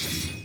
you